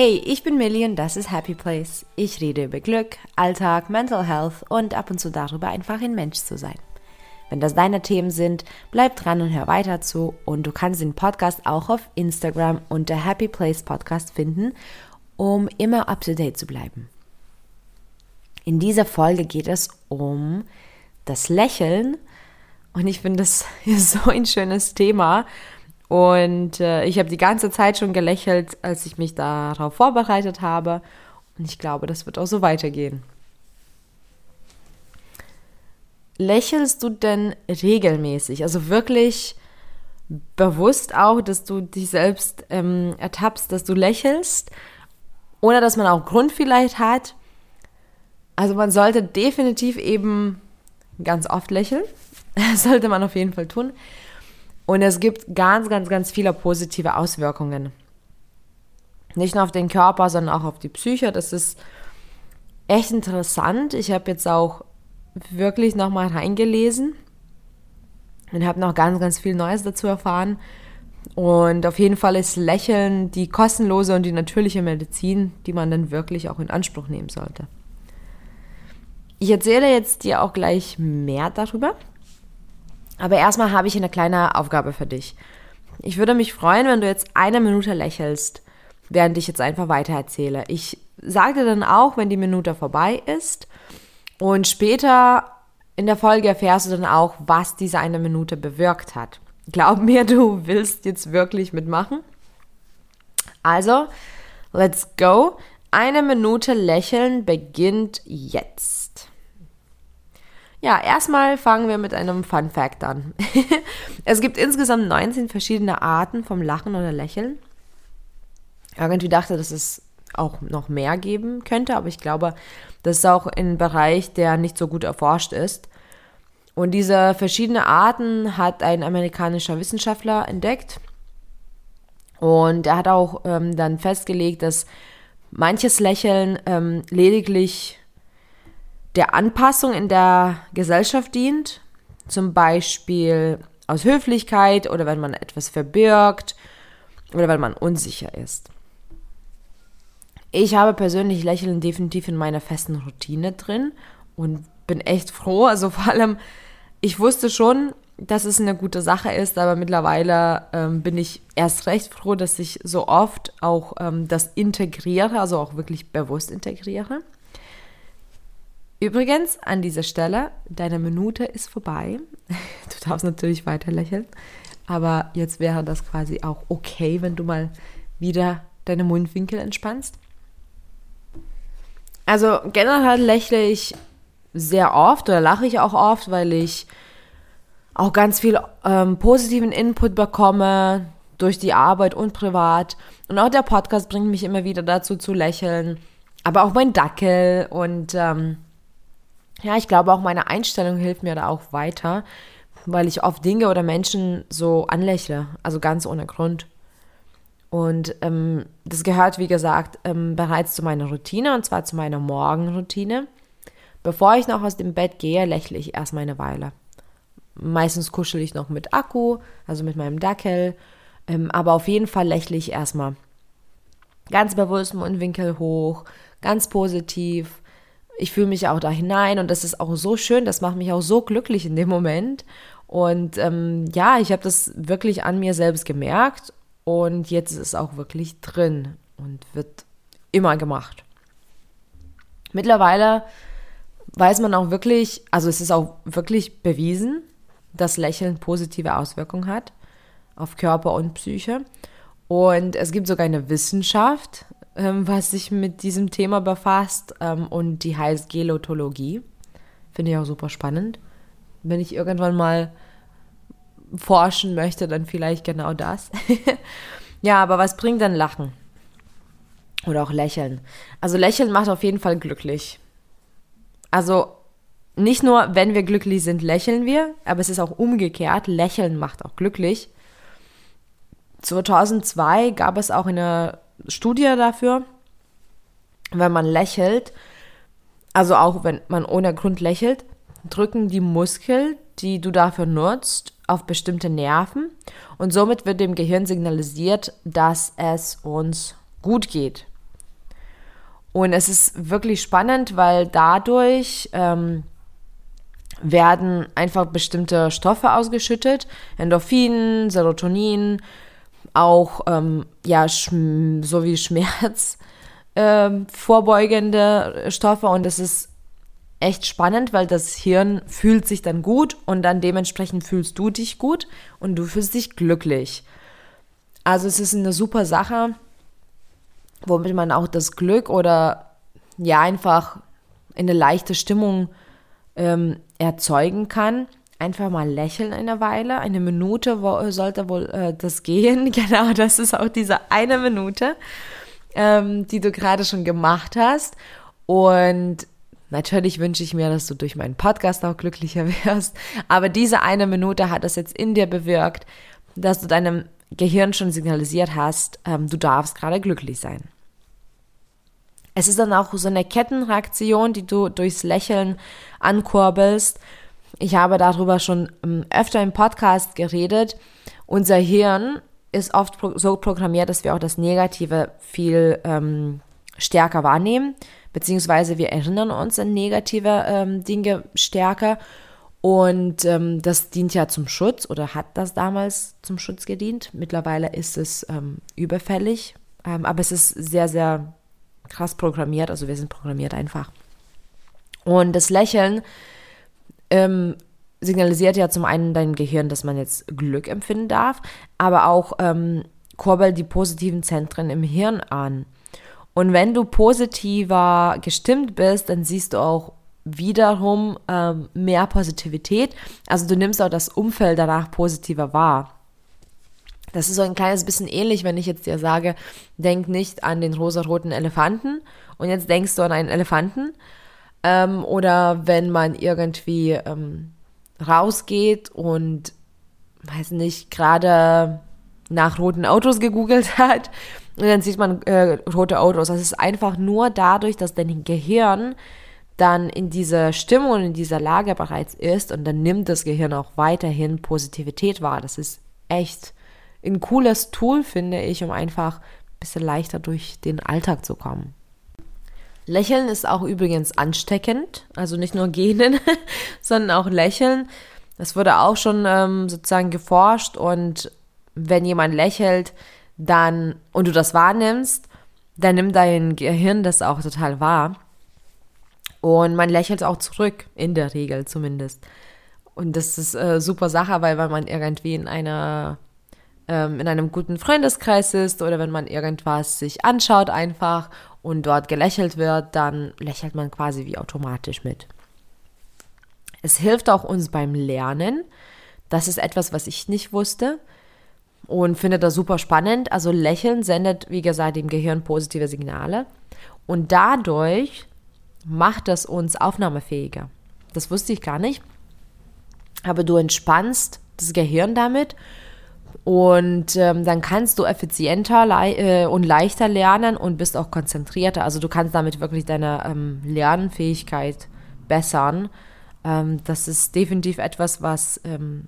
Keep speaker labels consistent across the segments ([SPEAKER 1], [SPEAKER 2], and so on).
[SPEAKER 1] Hey, ich bin Millie und das ist Happy Place. Ich rede über Glück, Alltag, Mental Health und ab und zu darüber, einfach ein Mensch zu sein. Wenn das deine Themen sind, bleib dran und hör weiter zu. Und du kannst den Podcast auch auf Instagram unter Happy Place Podcast finden, um immer up to date zu bleiben. In dieser Folge geht es um das Lächeln. Und ich finde das so ein schönes Thema, und äh, ich habe die ganze Zeit schon gelächelt, als ich mich darauf vorbereitet habe. Und ich glaube, das wird auch so weitergehen. Lächelst du denn regelmäßig? Also wirklich bewusst auch, dass du dich selbst ähm, ertappst, dass du lächelst, ohne dass man auch Grund vielleicht hat. Also man sollte definitiv eben ganz oft lächeln. Das sollte man auf jeden Fall tun. Und es gibt ganz, ganz, ganz viele positive Auswirkungen. Nicht nur auf den Körper, sondern auch auf die Psyche. Das ist echt interessant. Ich habe jetzt auch wirklich nochmal reingelesen und habe noch ganz, ganz viel Neues dazu erfahren. Und auf jeden Fall ist Lächeln die kostenlose und die natürliche Medizin, die man dann wirklich auch in Anspruch nehmen sollte. Ich erzähle jetzt dir auch gleich mehr darüber. Aber erstmal habe ich eine kleine Aufgabe für dich. Ich würde mich freuen, wenn du jetzt eine Minute lächelst, während ich jetzt einfach weiter erzähle. Ich sage dir dann auch, wenn die Minute vorbei ist. Und später in der Folge erfährst du dann auch, was diese eine Minute bewirkt hat. Glaub mir, du willst jetzt wirklich mitmachen. Also, let's go. Eine Minute lächeln beginnt jetzt. Ja, erstmal fangen wir mit einem Fun Fact an. es gibt insgesamt 19 verschiedene Arten vom Lachen oder Lächeln. Irgendwie dachte, dass es auch noch mehr geben könnte, aber ich glaube, das ist auch ein Bereich, der nicht so gut erforscht ist. Und diese verschiedenen Arten hat ein amerikanischer Wissenschaftler entdeckt. Und er hat auch ähm, dann festgelegt, dass manches Lächeln ähm, lediglich der Anpassung in der Gesellschaft dient, zum Beispiel aus Höflichkeit oder wenn man etwas verbirgt oder wenn man unsicher ist. Ich habe persönlich Lächeln definitiv in meiner festen Routine drin und bin echt froh. Also vor allem, ich wusste schon, dass es eine gute Sache ist, aber mittlerweile ähm, bin ich erst recht froh, dass ich so oft auch ähm, das integriere, also auch wirklich bewusst integriere. Übrigens, an dieser Stelle, deine Minute ist vorbei. Du darfst natürlich weiter lächeln, aber jetzt wäre das quasi auch okay, wenn du mal wieder deine Mundwinkel entspannst. Also generell lächle ich sehr oft oder lache ich auch oft, weil ich auch ganz viel ähm, positiven Input bekomme durch die Arbeit und privat. Und auch der Podcast bringt mich immer wieder dazu zu lächeln. Aber auch mein Dackel und ähm, ja, ich glaube auch meine Einstellung hilft mir da auch weiter, weil ich oft Dinge oder Menschen so anlächle, also ganz ohne Grund. Und ähm, das gehört, wie gesagt, ähm, bereits zu meiner Routine und zwar zu meiner Morgenroutine. Bevor ich noch aus dem Bett gehe, lächle ich erstmal eine Weile. Meistens kuschel ich noch mit Akku, also mit meinem Dackel, ähm, aber auf jeden Fall lächle ich erstmal. Ganz bewusst Mundwinkel hoch, ganz positiv, ich fühle mich auch da hinein und das ist auch so schön, das macht mich auch so glücklich in dem Moment. Und ähm, ja, ich habe das wirklich an mir selbst gemerkt und jetzt ist es auch wirklich drin und wird immer gemacht. Mittlerweile weiß man auch wirklich, also es ist auch wirklich bewiesen, dass Lächeln positive Auswirkungen hat auf Körper und Psyche. Und es gibt sogar eine Wissenschaft, ähm, was sich mit diesem Thema befasst ähm, und die heißt Gelotologie. Finde ich auch super spannend. Wenn ich irgendwann mal forschen möchte, dann vielleicht genau das. ja, aber was bringt dann Lachen? Oder auch Lächeln? Also Lächeln macht auf jeden Fall glücklich. Also nicht nur, wenn wir glücklich sind, lächeln wir, aber es ist auch umgekehrt. Lächeln macht auch glücklich. 2002 gab es auch eine Studie dafür, wenn man lächelt, also auch wenn man ohne Grund lächelt, drücken die Muskeln, die du dafür nutzt, auf bestimmte Nerven und somit wird dem Gehirn signalisiert, dass es uns gut geht. Und es ist wirklich spannend, weil dadurch ähm, werden einfach bestimmte Stoffe ausgeschüttet, Endorphin, Serotonin, auch ähm, ja so wie Schmerz ähm, vorbeugende Stoffe und es ist echt spannend, weil das Hirn fühlt sich dann gut und dann dementsprechend fühlst du dich gut und du fühlst dich glücklich. Also es ist eine super Sache, womit man auch das Glück oder ja einfach eine leichte Stimmung ähm, erzeugen kann. Einfach mal lächeln eine Weile, eine Minute wo, sollte wohl äh, das gehen. Genau, das ist auch diese eine Minute, ähm, die du gerade schon gemacht hast. Und Natürlich wünsche ich mir, dass du durch meinen Podcast auch glücklicher wirst. Aber diese eine Minute hat es jetzt in dir bewirkt, dass du deinem Gehirn schon signalisiert hast, ähm, du darfst gerade glücklich sein. Es ist dann auch so eine Kettenreaktion, die du durchs Lächeln ankurbelst. Ich habe darüber schon ähm, öfter im Podcast geredet. Unser Hirn ist oft so programmiert, dass wir auch das Negative viel ähm, stärker wahrnehmen, beziehungsweise wir erinnern uns an negative ähm, Dinge stärker. Und ähm, das dient ja zum Schutz oder hat das damals zum Schutz gedient. Mittlerweile ist es ähm, überfällig, ähm, aber es ist sehr, sehr krass programmiert. Also wir sind programmiert einfach. Und das Lächeln ähm, signalisiert ja zum einen deinem Gehirn, dass man jetzt Glück empfinden darf, aber auch ähm, kurbelt die positiven Zentren im Hirn an. Und wenn du positiver gestimmt bist, dann siehst du auch wiederum ähm, mehr Positivität. Also du nimmst auch das Umfeld danach positiver wahr. Das ist so ein kleines bisschen ähnlich, wenn ich jetzt dir sage, denk nicht an den rosaroten Elefanten und jetzt denkst du an einen Elefanten. Ähm, oder wenn man irgendwie ähm, rausgeht und, weiß nicht, gerade nach roten Autos gegoogelt hat und dann sieht man äh, rote Autos. Das ist einfach nur dadurch, dass dein Gehirn dann in dieser Stimmung und in dieser Lage bereits ist und dann nimmt das Gehirn auch weiterhin Positivität wahr. Das ist echt ein cooles Tool, finde ich, um einfach ein bisschen leichter durch den Alltag zu kommen. Lächeln ist auch übrigens ansteckend, also nicht nur gähnen, sondern auch lächeln. Das wurde auch schon ähm, sozusagen geforscht und wenn jemand lächelt, dann und du das wahrnimmst, dann nimmt dein Gehirn das auch total wahr und man lächelt auch zurück, in der Regel zumindest. Und das ist äh, super Sache, weil wenn man irgendwie in einer ähm, in einem guten Freundeskreis ist oder wenn man irgendwas sich anschaut einfach und dort gelächelt wird, dann lächelt man quasi wie automatisch mit. Es hilft auch uns beim Lernen. Das ist etwas, was ich nicht wusste und finde das super spannend. Also Lächeln sendet, wie gesagt, dem Gehirn positive Signale und dadurch macht das uns aufnahmefähiger. Das wusste ich gar nicht. Aber du entspannst das Gehirn damit und ähm, dann kannst du effizienter äh, und leichter lernen und bist auch konzentrierter. Also du kannst damit wirklich deine ähm, Lernfähigkeit bessern. Ähm, das ist definitiv etwas, was, ähm,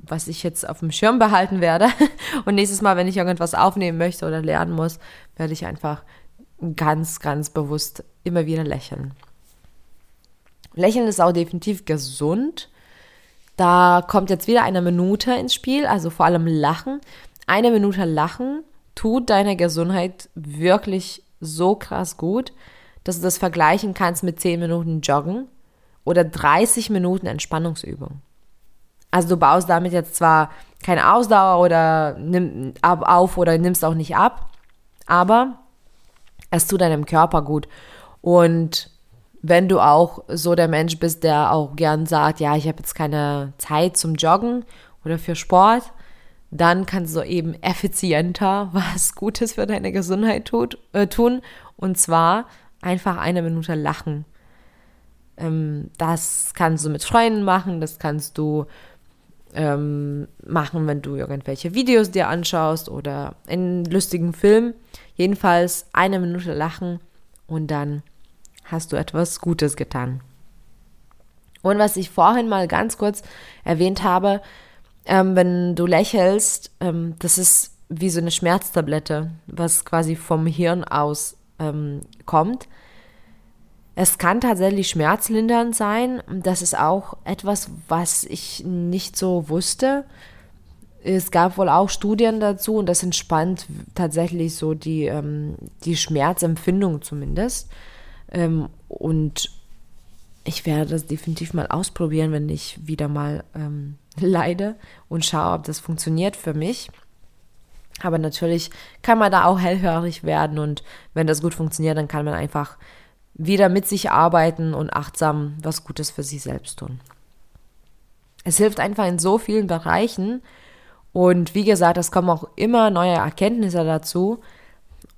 [SPEAKER 1] was ich jetzt auf dem Schirm behalten werde. und nächstes Mal, wenn ich irgendwas aufnehmen möchte oder lernen muss, werde ich einfach ganz, ganz bewusst immer wieder lächeln. Lächeln ist auch definitiv gesund. Da kommt jetzt wieder eine Minute ins Spiel, also vor allem Lachen. Eine Minute Lachen tut deiner Gesundheit wirklich so krass gut, dass du das vergleichen kannst mit 10 Minuten Joggen oder 30 Minuten Entspannungsübung. Also du baust damit jetzt zwar keine Ausdauer oder nimm auf oder nimmst auch nicht ab, aber es tut deinem Körper gut. Und wenn du auch so der Mensch bist, der auch gern sagt, ja, ich habe jetzt keine Zeit zum Joggen oder für Sport, dann kannst du eben effizienter was Gutes für deine Gesundheit tut, äh, tun. Und zwar einfach eine Minute lachen. Ähm, das kannst du mit Freunden machen, das kannst du ähm, machen, wenn du irgendwelche Videos dir anschaust oder einen lustigen Film. Jedenfalls eine Minute lachen und dann hast du etwas Gutes getan. Und was ich vorhin mal ganz kurz erwähnt habe, ähm, wenn du lächelst, ähm, das ist wie so eine Schmerztablette, was quasi vom Hirn aus ähm, kommt. Es kann tatsächlich schmerzlindernd sein. Das ist auch etwas, was ich nicht so wusste. Es gab wohl auch Studien dazu und das entspannt tatsächlich so die, ähm, die Schmerzempfindung zumindest. Ähm, und ich werde das definitiv mal ausprobieren, wenn ich wieder mal ähm, leide und schaue, ob das funktioniert für mich. Aber natürlich kann man da auch hellhörig werden und wenn das gut funktioniert, dann kann man einfach wieder mit sich arbeiten und achtsam was Gutes für sich selbst tun. Es hilft einfach in so vielen Bereichen und wie gesagt, es kommen auch immer neue Erkenntnisse dazu.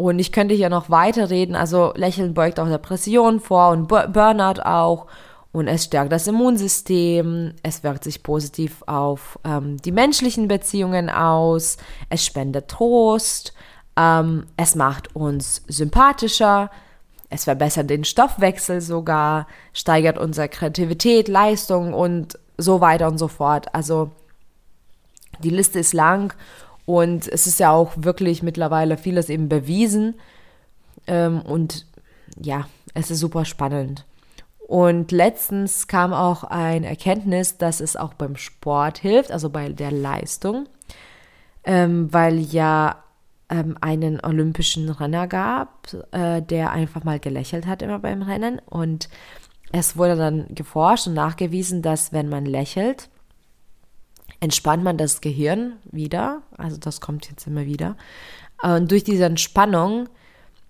[SPEAKER 1] Und ich könnte hier noch weiterreden. Also Lächeln beugt auch Depressionen vor und Burnout auch. Und es stärkt das Immunsystem, es wirkt sich positiv auf ähm, die menschlichen Beziehungen aus, es spendet Trost, ähm, es macht uns sympathischer, es verbessert den Stoffwechsel sogar, steigert unsere Kreativität, Leistung und so weiter und so fort. Also die Liste ist lang und es ist ja auch wirklich mittlerweile vieles eben bewiesen. Ähm, und ja, es ist super spannend. Und letztens kam auch ein Erkenntnis, dass es auch beim Sport hilft, also bei der Leistung, ähm, weil ja ähm, einen olympischen Renner gab, äh, der einfach mal gelächelt hat immer beim Rennen. Und es wurde dann geforscht und nachgewiesen, dass wenn man lächelt, entspannt man das Gehirn wieder. Also das kommt jetzt immer wieder. Und durch diese Entspannung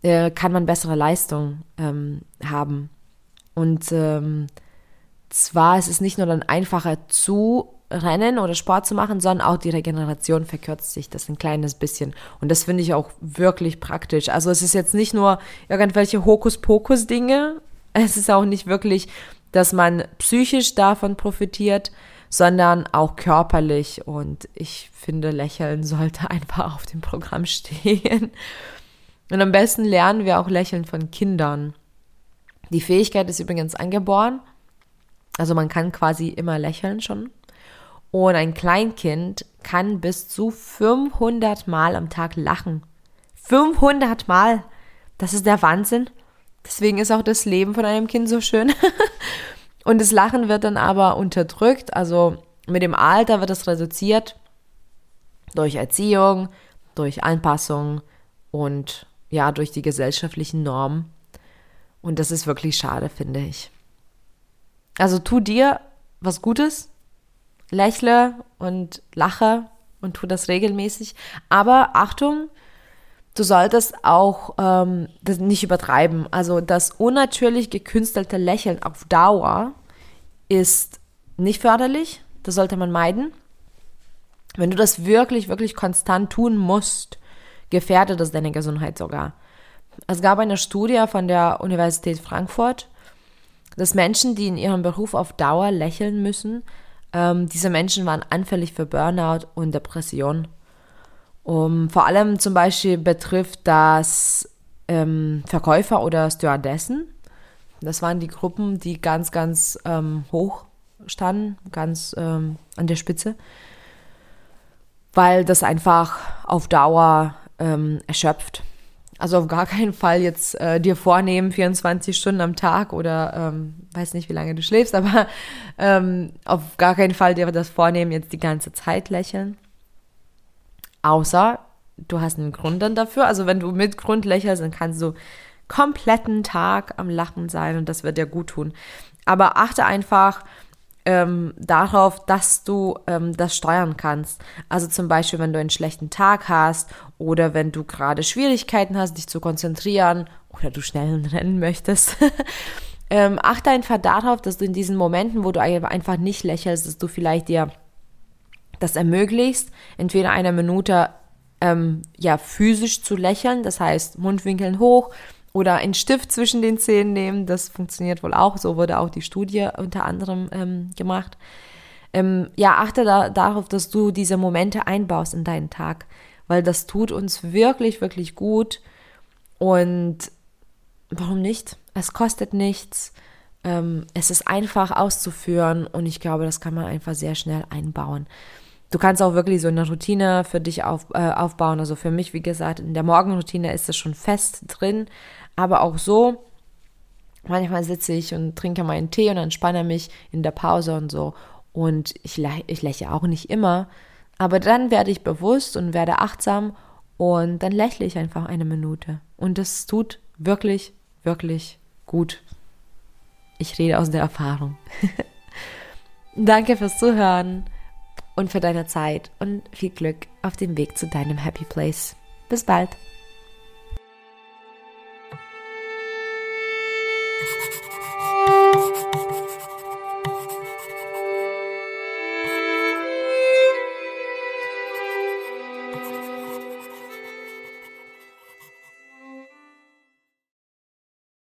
[SPEAKER 1] äh, kann man bessere Leistung ähm, haben. Und ähm, zwar ist es nicht nur dann einfacher zu rennen oder Sport zu machen, sondern auch die Regeneration verkürzt sich das ein kleines bisschen. Und das finde ich auch wirklich praktisch. Also es ist jetzt nicht nur irgendwelche Hokuspokus-Dinge. Es ist auch nicht wirklich, dass man psychisch davon profitiert, sondern auch körperlich. Und ich finde, Lächeln sollte einfach auf dem Programm stehen. Und am besten lernen wir auch Lächeln von Kindern. Die Fähigkeit ist übrigens angeboren. Also man kann quasi immer lächeln schon. Und ein Kleinkind kann bis zu 500 Mal am Tag lachen. 500 Mal! Das ist der Wahnsinn. Deswegen ist auch das Leben von einem Kind so schön. Und das Lachen wird dann aber unterdrückt, also mit dem Alter wird es reduziert durch Erziehung, durch Anpassung und ja, durch die gesellschaftlichen Normen. Und das ist wirklich schade, finde ich. Also tu dir was Gutes, lächle und lache und tu das regelmäßig. Aber Achtung, du solltest auch ähm, das nicht übertreiben. Also das unnatürlich gekünstelte Lächeln auf Dauer ist nicht förderlich. Das sollte man meiden. Wenn du das wirklich, wirklich konstant tun musst, gefährdet das deine Gesundheit sogar. Es gab eine Studie von der Universität Frankfurt, dass Menschen, die in ihrem Beruf auf Dauer lächeln müssen, ähm, diese Menschen waren anfällig für Burnout und Depression. Um, vor allem zum Beispiel betrifft das ähm, Verkäufer oder Stewardessen. Das waren die Gruppen, die ganz, ganz ähm, hoch standen, ganz ähm, an der Spitze, weil das einfach auf Dauer ähm, erschöpft. Also auf gar keinen Fall jetzt äh, dir vornehmen, 24 Stunden am Tag oder ähm, weiß nicht, wie lange du schläfst, aber ähm, auf gar keinen Fall dir das vornehmen, jetzt die ganze Zeit lächeln. Außer du hast einen Grund dann dafür. Also wenn du mit Grund lächelst, dann kannst du kompletten Tag am Lachen sein und das wird dir gut tun. Aber achte einfach ähm, darauf, dass du ähm, das steuern kannst. Also zum Beispiel, wenn du einen schlechten Tag hast oder wenn du gerade Schwierigkeiten hast, dich zu konzentrieren oder du schnell rennen möchtest. ähm, achte einfach darauf, dass du in diesen Momenten, wo du einfach nicht lächelst, dass du vielleicht dir das ermöglicht, entweder eine Minute ähm, ja physisch zu lächeln, das heißt Mundwinkeln hoch oder einen Stift zwischen den Zähnen nehmen, das funktioniert wohl auch, so wurde auch die Studie unter anderem ähm, gemacht. Ähm, ja, achte da, darauf, dass du diese Momente einbaust in deinen Tag, weil das tut uns wirklich, wirklich gut und warum nicht? Es kostet nichts. Ähm, es ist einfach auszuführen und ich glaube, das kann man einfach sehr schnell einbauen. Du kannst auch wirklich so eine Routine für dich auf, äh, aufbauen. Also für mich, wie gesagt, in der Morgenroutine ist es schon fest drin, aber auch so, manchmal sitze ich und trinke meinen Tee und entspanne mich in der Pause und so. Und ich, ich lächle auch nicht immer, aber dann werde ich bewusst und werde achtsam und dann lächle ich einfach eine Minute. Und das tut wirklich, wirklich gut. Ich rede aus der Erfahrung. Danke fürs Zuhören und für deine Zeit und viel Glück auf dem Weg zu deinem Happy Place. Bis bald.